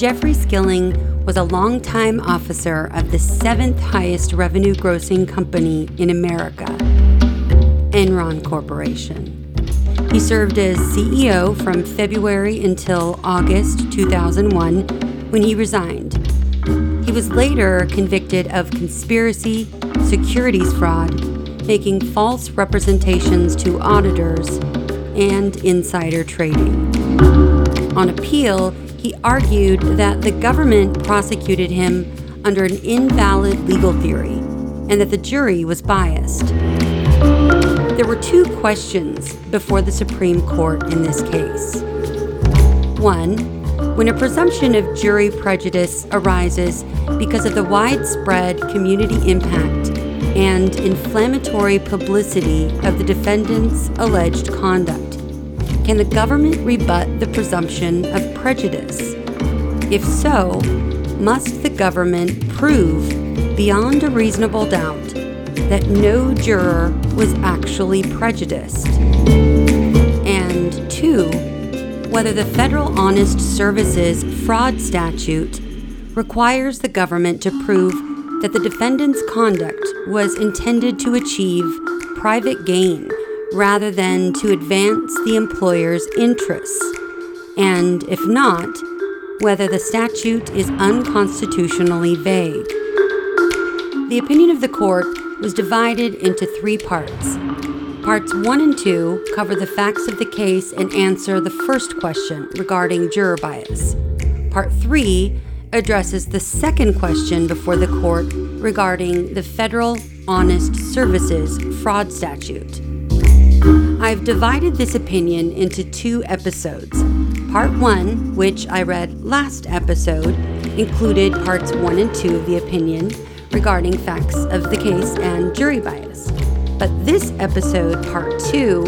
Jeffrey Skilling was a longtime officer of the seventh highest revenue grossing company in America, Enron Corporation. He served as CEO from February until August 2001 when he resigned. He was later convicted of conspiracy, securities fraud, making false representations to auditors, and insider trading. On appeal, he argued that the government prosecuted him under an invalid legal theory and that the jury was biased. There were two questions before the Supreme Court in this case. One, when a presumption of jury prejudice arises because of the widespread community impact and inflammatory publicity of the defendant's alleged conduct, can the government rebut the presumption of prejudice? If so, must the government prove beyond a reasonable doubt that no juror was actually prejudiced. And two, whether the Federal Honest Services fraud statute requires the government to prove that the defendant's conduct was intended to achieve private gain rather than to advance the employer's interests, and if not, whether the statute is unconstitutionally vague. The opinion of the court was divided into three parts. Parts 1 and 2 cover the facts of the case and answer the first question regarding juror bias. Part 3 addresses the second question before the court regarding the Federal Honest Services Fraud Statute. I've divided this opinion into two episodes. Part 1, which I read last episode, included parts 1 and 2 of the opinion regarding facts of the case and jury bias. But this episode, part two,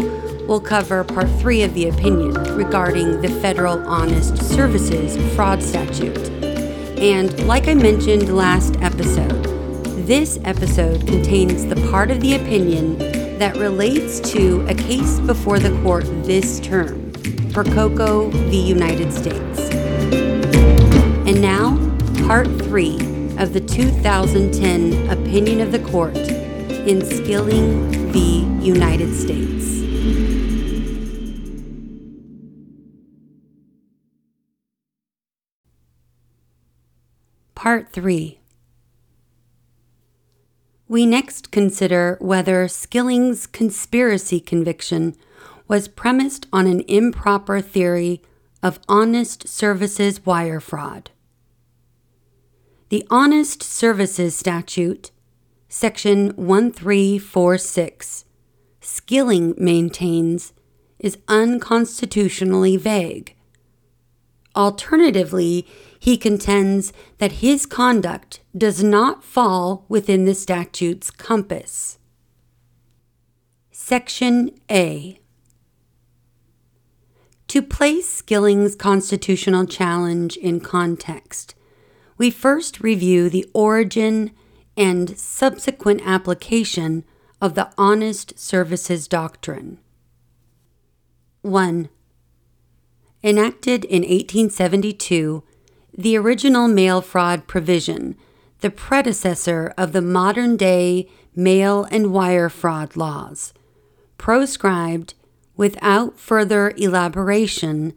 will cover part three of the opinion regarding the Federal Honest Services Fraud Statute. And like I mentioned last episode, this episode contains the part of the opinion that relates to a case before the court this term, Percoco v. United States. And now, part three of the 2010 opinion of the court in Skilling v. United States. Part 3 We next consider whether Skilling's conspiracy conviction was premised on an improper theory of honest services wire fraud. The Honest Services Statute, Section 1346, Skilling maintains, is unconstitutionally vague. Alternatively, he contends that his conduct does not fall within the statute's compass. Section A To place Skilling's constitutional challenge in context, we first review the origin and subsequent application of the Honest Services Doctrine. 1. Enacted in 1872, the original mail fraud provision, the predecessor of the modern day mail and wire fraud laws, proscribed, without further elaboration,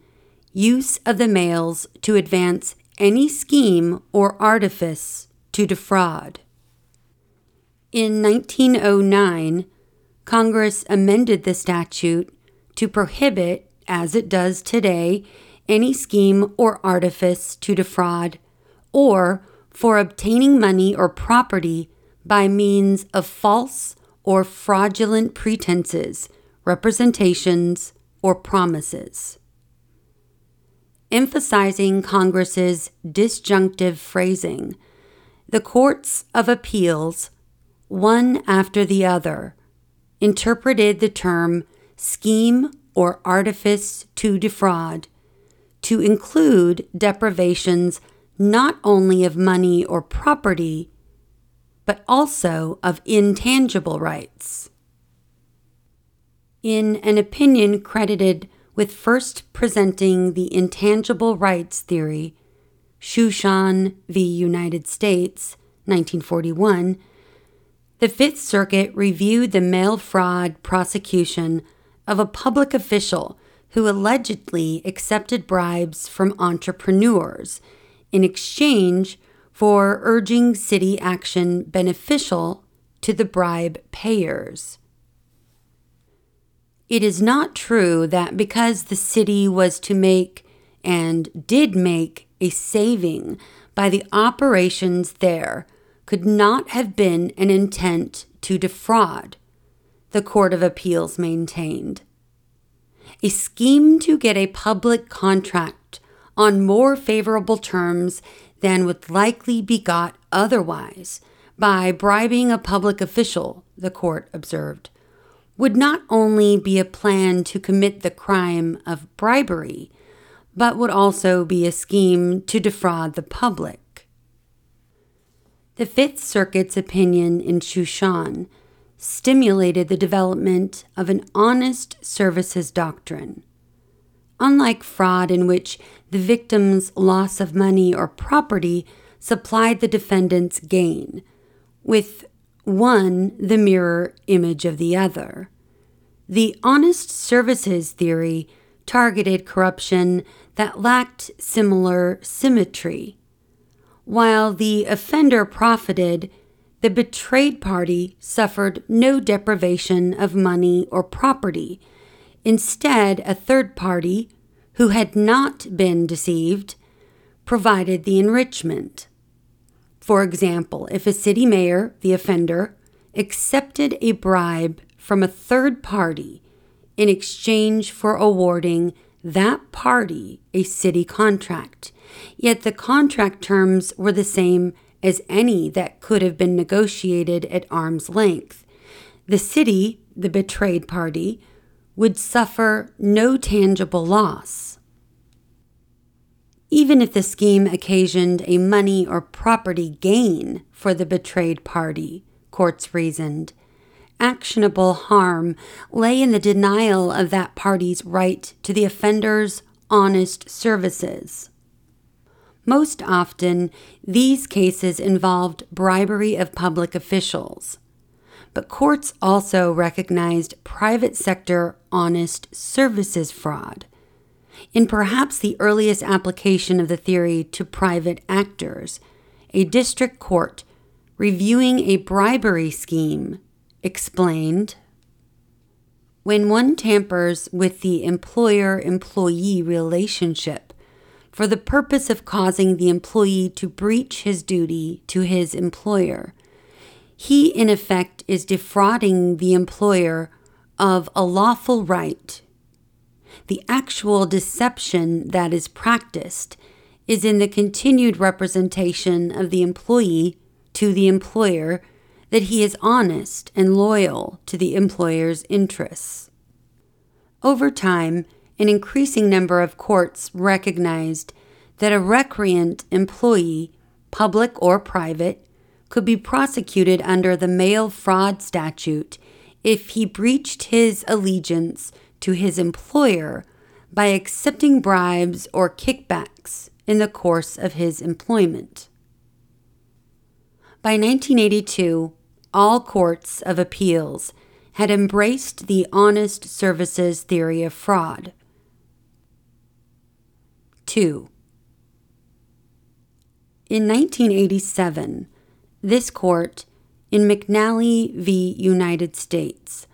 use of the mails to advance any scheme or artifice to defraud. In 1909, Congress amended the statute to prohibit, as it does today, any scheme or artifice to defraud, or for obtaining money or property by means of false or fraudulent pretenses, representations, or promises. Emphasizing Congress's disjunctive phrasing, the courts of appeals, one after the other, interpreted the term scheme or artifice to defraud to include deprivations not only of money or property, but also of intangible rights. In an opinion credited with first presenting the intangible rights theory, Shushan v. United States, 1941, the Fifth Circuit reviewed the mail fraud prosecution of a public official who allegedly accepted bribes from entrepreneurs in exchange for urging city action beneficial to the bribe payers. It is not true that because the city was to make and did make a saving by the operations there could not have been an intent to defraud, the Court of Appeals maintained. A scheme to get a public contract on more favorable terms than would likely be got otherwise by bribing a public official, the court observed, would not only be a plan to commit the crime of bribery, but would also be a scheme to defraud the public. The Fifth Circuit's opinion in Shushan stimulated the development of an honest services doctrine. Unlike fraud, in which the victim's loss of money or property supplied the defendant's gain, with one the mirror image of the other. The honest services theory targeted corruption that lacked similar symmetry. While the offender profited, the betrayed party suffered no deprivation of money or property. Instead, a third party, who had not been deceived, provided the enrichment. For example, if a city mayor, the offender, accepted a bribe from a third party in exchange for awarding that party a city contract, yet the contract terms were the same as any that could have been negotiated at arm's length. The city, the betrayed party, would suffer no tangible loss even if the scheme occasioned a money or property gain for the betrayed party, courts reasoned. Actionable harm lay in the denial of that party's right to the offender's honest services. Most often, these cases involved bribery of public officials. But courts also recognized private sector honest services fraud in perhaps the earliest application of the theory to private actors, a district court reviewing a bribery scheme explained When one tampers with the employer employee relationship for the purpose of causing the employee to breach his duty to his employer, he in effect is defrauding the employer of a lawful right the actual deception that is practiced is in the continued representation of the employee to the employer that he is honest and loyal to the employer's interests. Over time, an increasing number of courts recognized that a recreant employee, public or private, could be prosecuted under the mail fraud statute if he breached his allegiance to his employer by accepting bribes or kickbacks in the course of his employment. By 1982, all courts of appeals had embraced the honest services theory of fraud. 2. In 1987, this court, in McNally v. United States,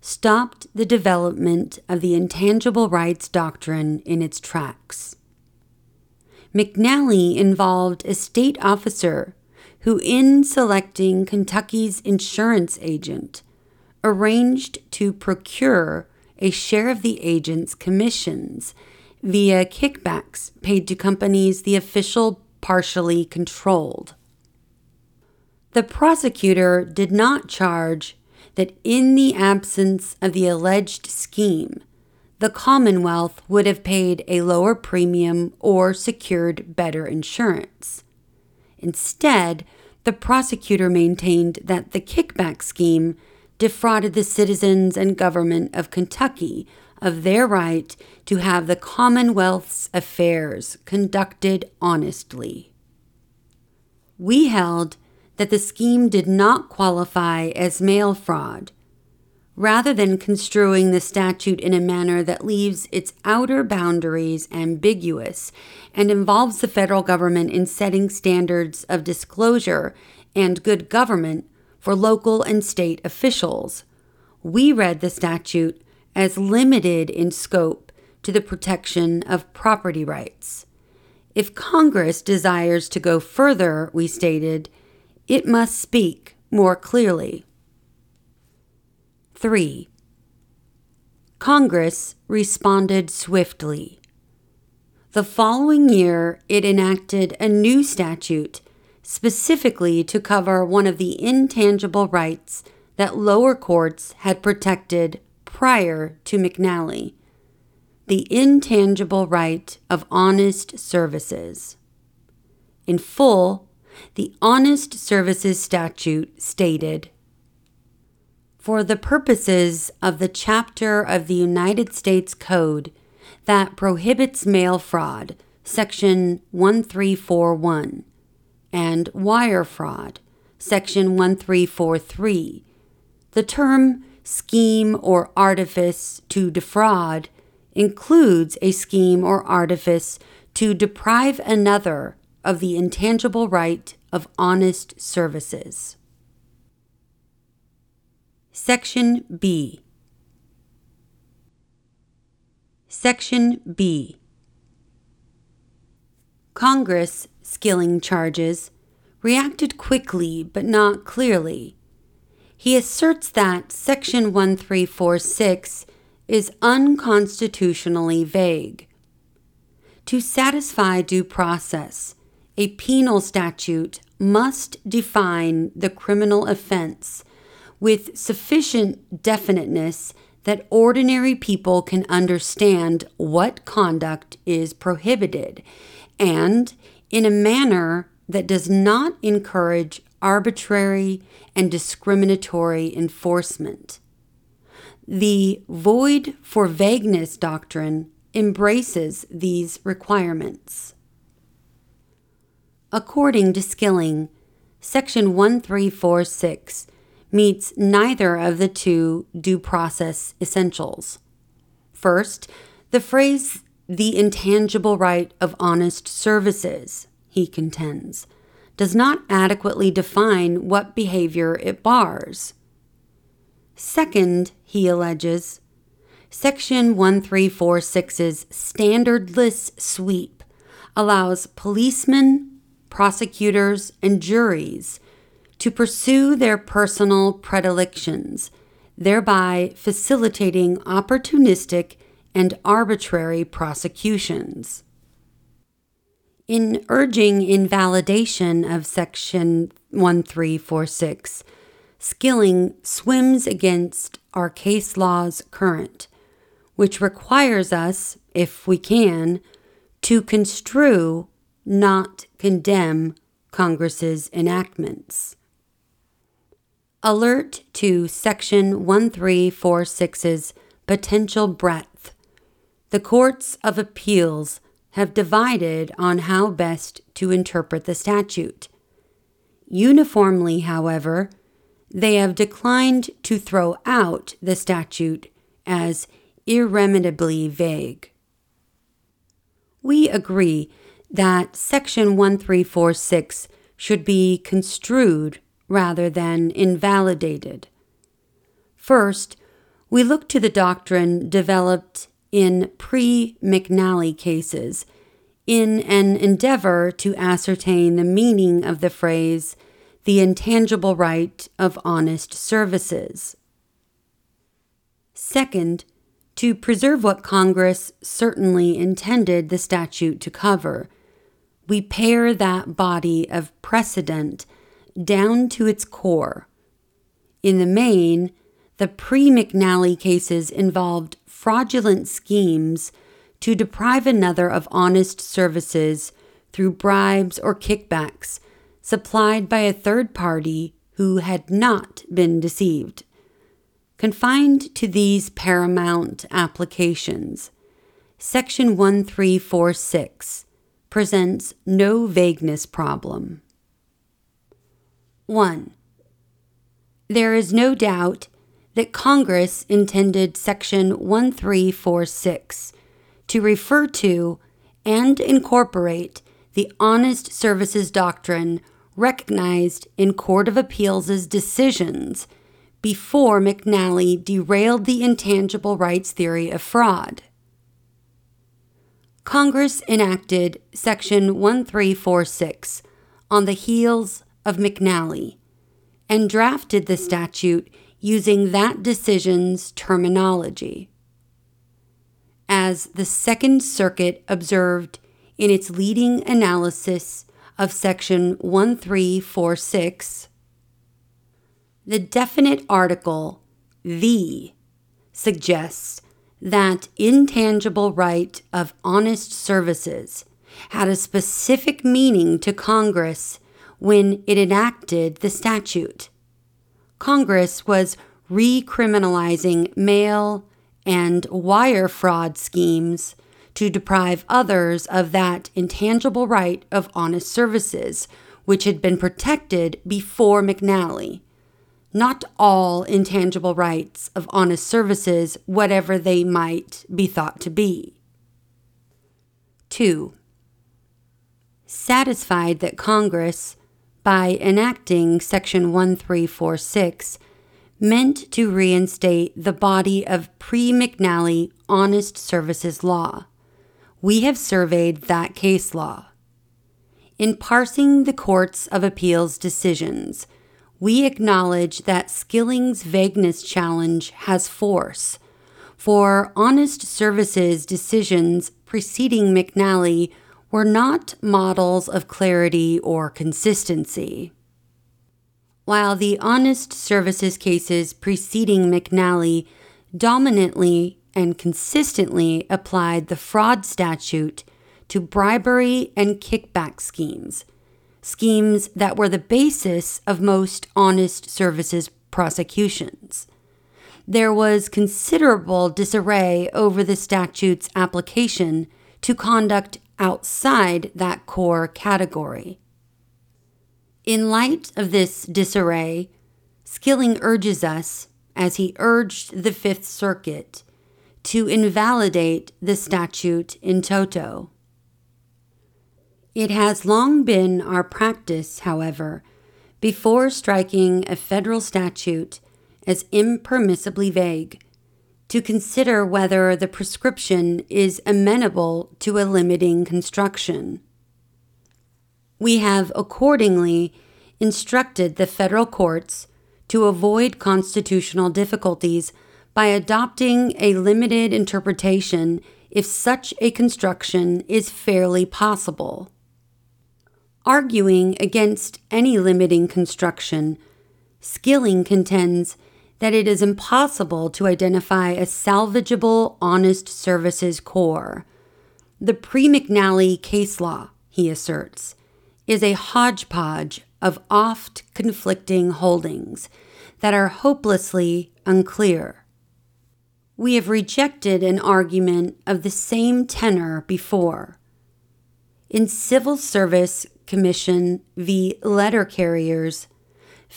stopped the development of the intangible rights doctrine in its tracks. McNally involved a state officer who, in selecting Kentucky's insurance agent, arranged to procure a share of the agent's commissions via kickbacks paid to companies the official partially controlled. The prosecutor did not charge that in the absence of the alleged scheme, the Commonwealth would have paid a lower premium or secured better insurance. Instead, the prosecutor maintained that the kickback scheme defrauded the citizens and government of Kentucky of their right to have the Commonwealth's affairs conducted honestly. We held that the scheme did not qualify as mail fraud, rather than construing the statute in a manner that leaves its outer boundaries ambiguous and involves the federal government in setting standards of disclosure and good government for local and state officials. We read the statute as limited in scope to the protection of property rights. If Congress desires to go further, we stated, it must speak more clearly. 3. Congress responded swiftly. The following year, it enacted a new statute specifically to cover one of the intangible rights that lower courts had protected prior to McNally the intangible right of honest services. In full, the Honest Services Statute stated For the purposes of the chapter of the United States Code that prohibits mail fraud, Section 1341, and wire fraud, Section 1343, the term scheme or artifice to defraud includes a scheme or artifice to deprive another of the intangible right of honest services. Section B. Section B. Congress, skilling charges, reacted quickly but not clearly. He asserts that Section 1346 is unconstitutionally vague. To satisfy due process, a penal statute must define the criminal offense with sufficient definiteness that ordinary people can understand what conduct is prohibited and in a manner that does not encourage arbitrary and discriminatory enforcement. The void for vagueness doctrine embraces these requirements. According to Skilling, Section 1346 meets neither of the two due process essentials. First, the phrase the intangible right of honest services, he contends, does not adequately define what behavior it bars. Second, he alleges, Section 1346's standardless sweep allows policemen, prosecutors, and juries to pursue their personal predilections, thereby facilitating opportunistic and arbitrary prosecutions. In urging invalidation of Section 1346, Skilling swims against our case law's current, which requires us, if we can, to construe, not condemn, Congress's enactments. Alert to Section 1346's potential breadth. The courts of appeals have divided on how best to interpret the statute. Uniformly, however, they have declined to throw out the statute as irremediably vague. We agree that Section 1346 should be construed rather than invalidated. First, we look to the doctrine developed in pre McNally cases in an endeavor to ascertain the meaning of the phrase the intangible right of honest services. Second, to preserve what Congress certainly intended the statute to cover, we pare that body of precedent down to its core. In the main, the pre McNally cases involved fraudulent schemes to deprive another of honest services through bribes or kickbacks supplied by a third party who had not been deceived. Confined to these paramount applications, Section 1346 presents no vagueness problem. 1. There is no doubt that Congress intended Section 1346 to refer to and incorporate the honest services doctrine recognized in Court of Appeals' decisions before McNally derailed the intangible rights theory of fraud. Congress enacted Section 1346 on the heels of McNally and drafted the statute using that decision's terminology. As the Second Circuit observed in its leading analysis of Section 1346, the definite article, the, suggests that intangible right of honest services had a specific meaning to Congress when it enacted the statute. Congress was recriminalizing mail and wire fraud schemes to deprive others of that intangible right of honest services, which had been protected before McNally. Not all intangible rights of honest services, whatever they might be thought to be. 2. Satisfied that Congress, by enacting Section 1346, meant to reinstate the body of pre McNally honest services law we have surveyed that case law. In parsing the Courts of Appeals decisions, we acknowledge that Skilling's vagueness challenge has force, for honest services decisions preceding McNally were not models of clarity or consistency. While the honest services cases preceding McNally dominantly and consistently applied the fraud statute to bribery and kickback schemes, schemes that were the basis of most honest services prosecutions. There was considerable disarray over the statute's application to conduct outside that core category. In light of this disarray, Skilling urges us, as he urged the Fifth Circuit, to invalidate the statute in toto. It has long been our practice, however, before striking a federal statute as impermissibly vague, to consider whether the prescription is amenable to a limiting construction. We have accordingly instructed the federal courts to avoid constitutional difficulties by adopting a limited interpretation if such a construction is fairly possible. Arguing against any limiting construction, Skilling contends that it is impossible to identify a salvageable honest services core. The pre McNally case law, he asserts, is a hodgepodge of oft conflicting holdings that are hopelessly unclear we have rejected an argument of the same tenor before. In Civil Service Commission v. Letter Carriers,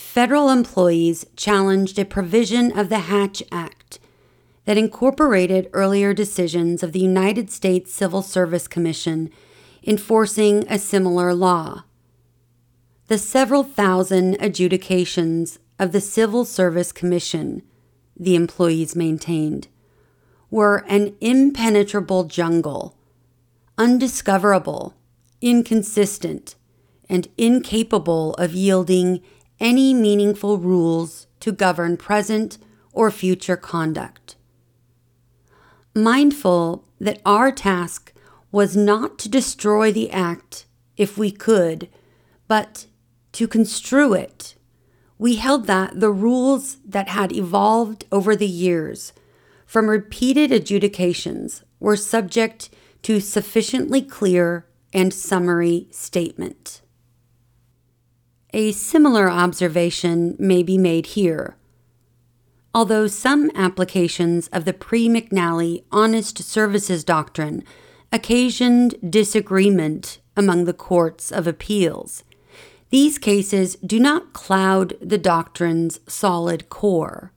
federal employees challenged a provision of the Hatch Act that incorporated earlier decisions of the United States Civil Service Commission enforcing a similar law. The several thousand adjudications of the Civil Service Commission the employees maintained, were an impenetrable jungle, undiscoverable, inconsistent, and incapable of yielding any meaningful rules to govern present or future conduct. Mindful that our task was not to destroy the act if we could, but to construe it we held that the rules that had evolved over the years from repeated adjudications were subject to sufficiently clear and summary statement. A similar observation may be made here. Although some applications of the pre McNally honest services doctrine occasioned disagreement among the courts of appeals, these cases do not cloud the doctrine's solid core.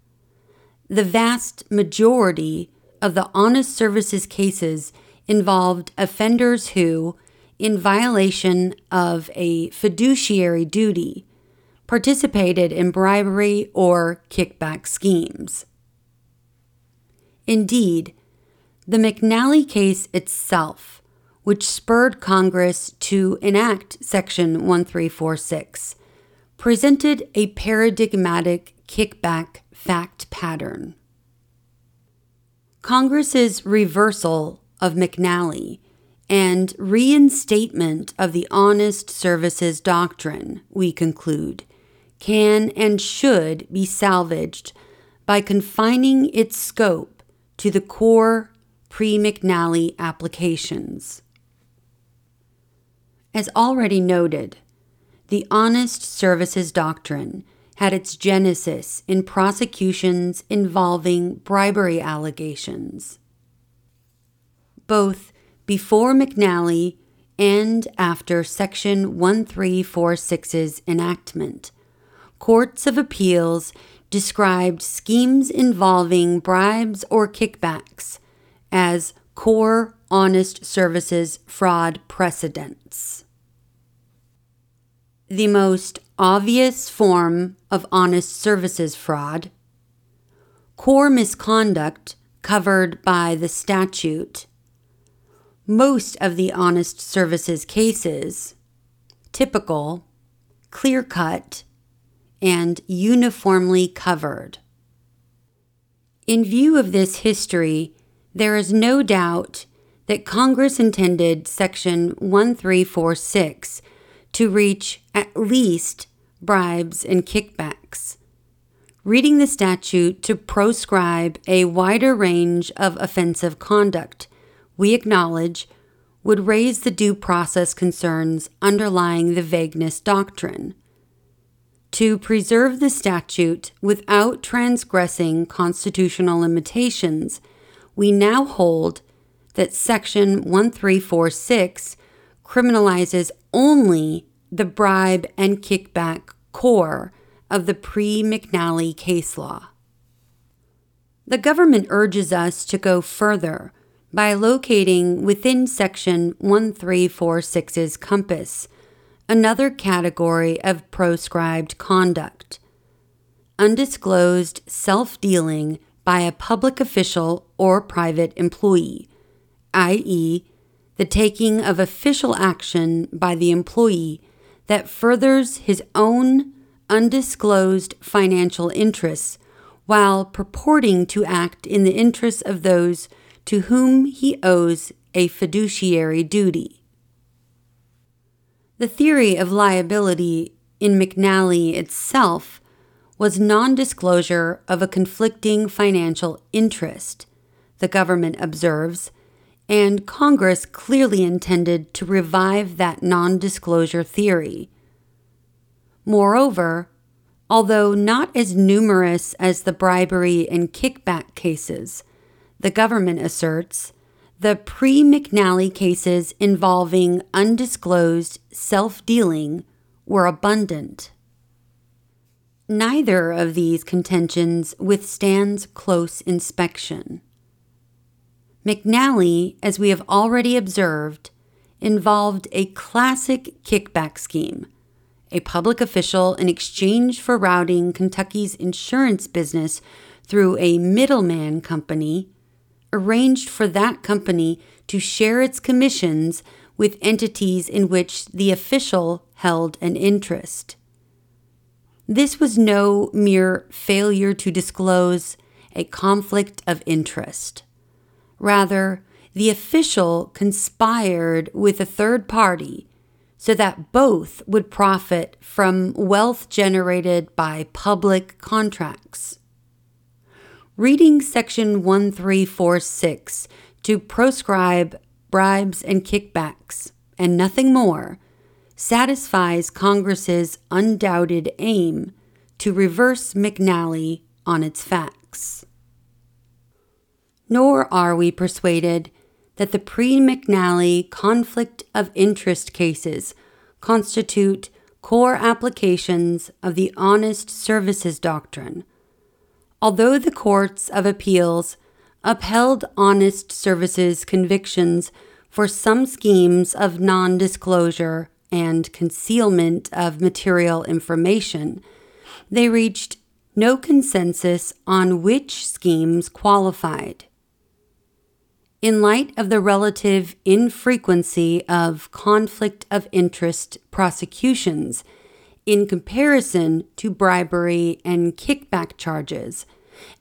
The vast majority of the honest services cases involved offenders who, in violation of a fiduciary duty, participated in bribery or kickback schemes. Indeed, the McNally case itself, which spurred Congress to enact Section 1346, presented a paradigmatic kickback fact pattern. Congress's reversal of McNally and reinstatement of the honest services doctrine, we conclude, can and should be salvaged by confining its scope to the core pre McNally applications. As already noted, the honest services doctrine had its genesis in prosecutions involving bribery allegations. Both before McNally and after Section 1346's enactment, courts of appeals described schemes involving bribes or kickbacks as core honest services fraud precedents. The most obvious form of honest services fraud, core misconduct covered by the statute, most of the honest services cases, typical, clear cut, and uniformly covered. In view of this history, there is no doubt that Congress intended Section 1346 to reach at least bribes and kickbacks, reading the statute to proscribe a wider range of offensive conduct, we acknowledge would raise the due process concerns underlying the vagueness doctrine to preserve the statute without transgressing constitutional limitations, we now hold that Section 1346 criminalizes only the bribe and kickback core of the pre McNally case law. The government urges us to go further by locating within Section 1346's compass another category of proscribed conduct undisclosed self dealing by a public official or private employee, i.e., the taking of official action by the employee that furthers his own undisclosed financial interests while purporting to act in the interests of those to whom he owes a fiduciary duty. The theory of liability in McNally itself was non disclosure of a conflicting financial interest, the government observes, and Congress clearly intended to revive that non disclosure theory. Moreover, although not as numerous as the bribery and kickback cases, the government asserts the pre McNally cases involving undisclosed self dealing were abundant. Neither of these contentions withstands close inspection. McNally, as we have already observed, involved a classic kickback scheme. A public official, in exchange for routing Kentucky's insurance business through a middleman company, arranged for that company to share its commissions with entities in which the official held an interest. This was no mere failure to disclose a conflict of interest. Rather, the official conspired with a third party so that both would profit from wealth generated by public contracts reading Section 1346 to proscribe bribes and kickbacks, and nothing more, satisfies Congress's undoubted aim to reverse McNally on its facts. Nor are we persuaded that the pre McNally conflict of interest cases constitute core applications of the honest services doctrine. Although the courts of appeals upheld honest services convictions for some schemes of non disclosure and concealment of material information, they reached no consensus on which schemes qualified. In light of the relative infrequency of conflict of interest prosecutions in comparison to bribery and kickback charges,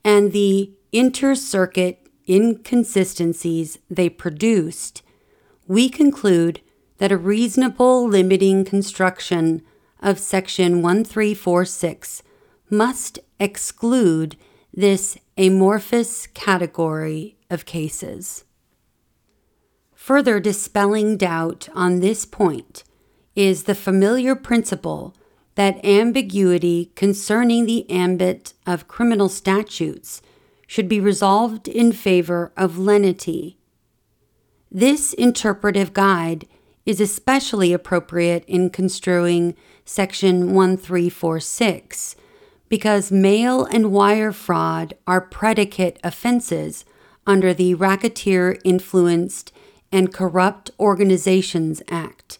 and the inter circuit inconsistencies they produced, we conclude that a reasonable limiting construction of Section 1346 must exclude this amorphous category of cases. Further dispelling doubt on this point is the familiar principle that ambiguity concerning the ambit of criminal statutes should be resolved in favor of lenity. This interpretive guide is especially appropriate in construing Section 1346 because mail and wire fraud are predicate offenses under the Racketeer Influenced and Corrupt Organizations Act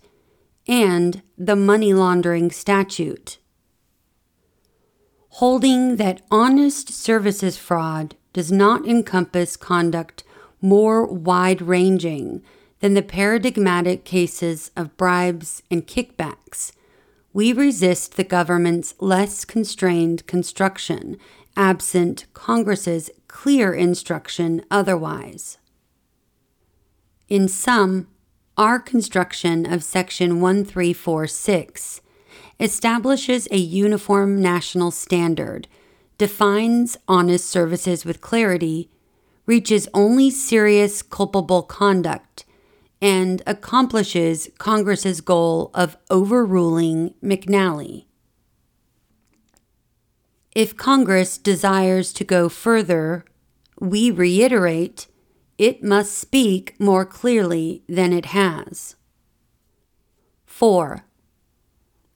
and the Money Laundering Statute. Holding that honest services fraud does not encompass conduct more wide ranging than the paradigmatic cases of bribes and kickbacks we resist the government's less constrained construction, absent Congress's clear instruction otherwise. In sum, our construction of Section 1346 establishes a uniform national standard, defines honest services with clarity, reaches only serious culpable conduct, and accomplishes Congress's goal of overruling McNally. If Congress desires to go further, we reiterate it must speak more clearly than it has. 4.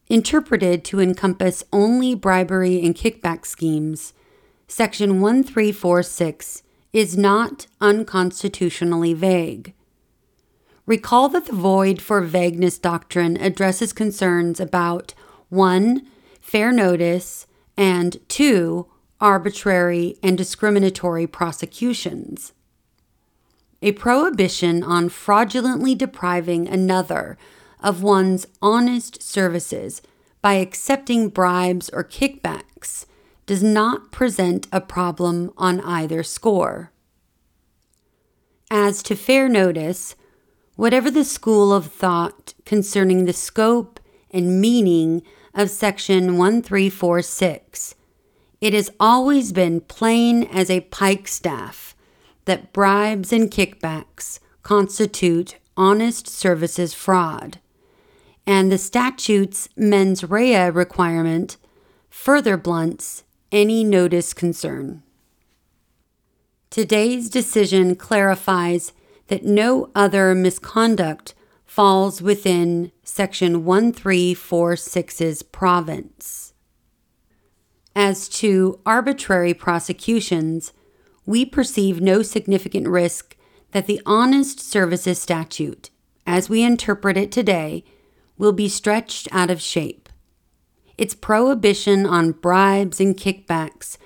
Interpreted to encompass only bribery and kickback schemes, Section 1346 is not unconstitutionally vague. Recall that the void for vagueness doctrine addresses concerns about 1. fair notice, and 2. arbitrary and discriminatory prosecutions. A prohibition on fraudulently depriving another of one's honest services by accepting bribes or kickbacks does not present a problem on either score. As to fair notice, Whatever the school of thought concerning the scope and meaning of Section 1346, it has always been plain as a pikestaff that bribes and kickbacks constitute honest services fraud, and the statute's mens rea requirement further blunts any notice concern. Today's decision clarifies that no other misconduct falls within Section 1346's province. As to arbitrary prosecutions, we perceive no significant risk that the Honest Services Statute, as we interpret it today, will be stretched out of shape. Its prohibition on bribes and kickbacks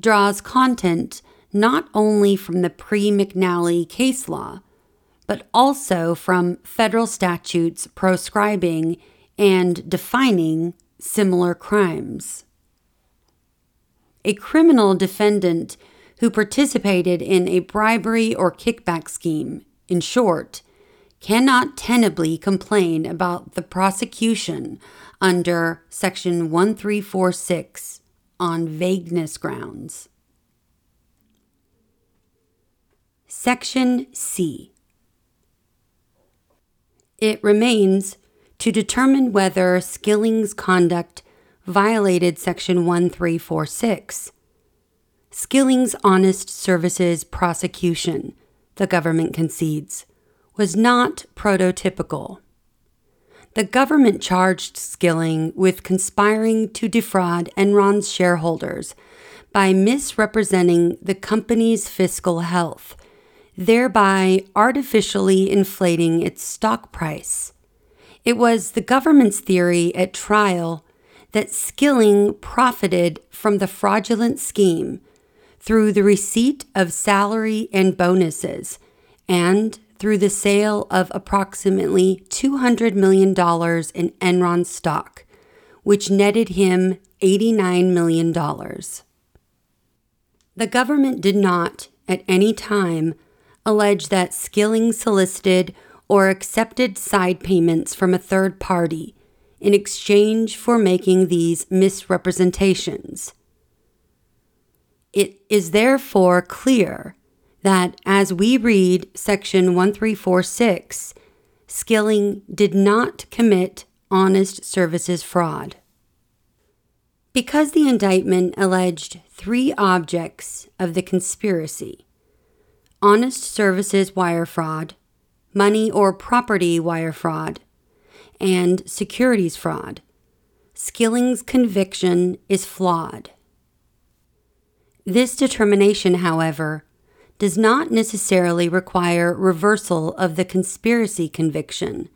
draws content not only from the pre McNally case law, but also from federal statutes proscribing and defining similar crimes. A criminal defendant who participated in a bribery or kickback scheme, in short, cannot tenably complain about the prosecution under Section 1346 on vagueness grounds. Section C it remains to determine whether Skilling's conduct violated Section 1346. Skilling's Honest Services prosecution, the government concedes, was not prototypical. The government charged Skilling with conspiring to defraud Enron's shareholders by misrepresenting the company's fiscal health, thereby artificially inflating its stock price. It was the government's theory at trial that Skilling profited from the fraudulent scheme through the receipt of salary and bonuses and through the sale of approximately $200 million in Enron stock, which netted him $89 million. The government did not, at any time, allege that Skilling solicited or accepted side payments from a third party in exchange for making these misrepresentations. It is therefore clear that as we read section 1346, Skilling did not commit honest services fraud. Because the indictment alleged three objects of the conspiracy honest services wire fraud, money or property wire fraud, and securities fraud, Skilling's conviction is flawed. This determination, however, does not necessarily require reversal of the conspiracy conviction.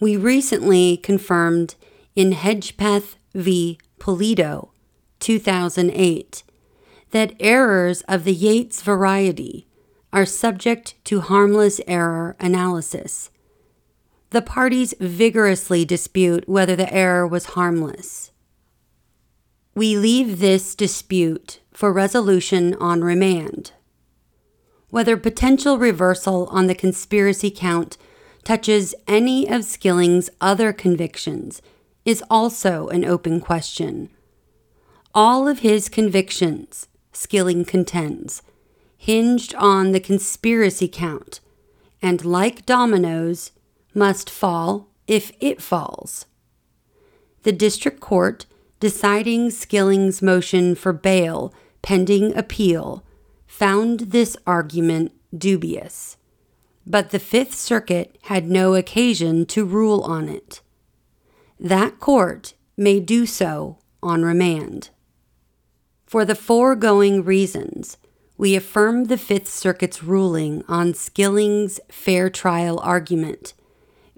We recently confirmed in Hedgpeth v. Pulido, 2008, that errors of the Yates variety are subject to harmless error analysis. The parties vigorously dispute whether the error was harmless. We leave this dispute for resolution on remand. Whether potential reversal on the conspiracy count touches any of Skilling's other convictions is also an open question. All of his convictions, Skilling contends, hinged on the conspiracy count, and like dominoes, must fall if it falls. The district court deciding Skilling's motion for bail pending appeal found this argument dubious, but the Fifth Circuit had no occasion to rule on it. That court may do so on remand. For the foregoing reasons, we affirm the Fifth Circuit's ruling on Skilling's fair trial argument,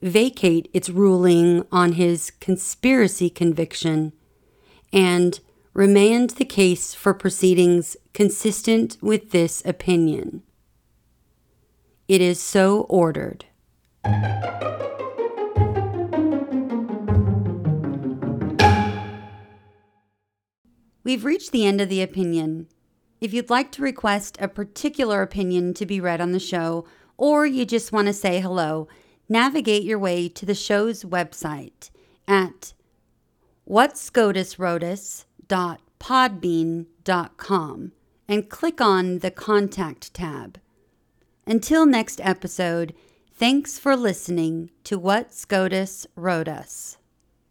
vacate its ruling on his conspiracy conviction, and remand the case for proceedings consistent with this opinion. It is so ordered. We've reached the end of the opinion. If you'd like to request a particular opinion to be read on the show, or you just want to say hello, navigate your way to the show's website at whatscotuswroteus.podbean.com and click on the Contact tab. Until next episode, thanks for listening to What SCOTUS Wrote Us.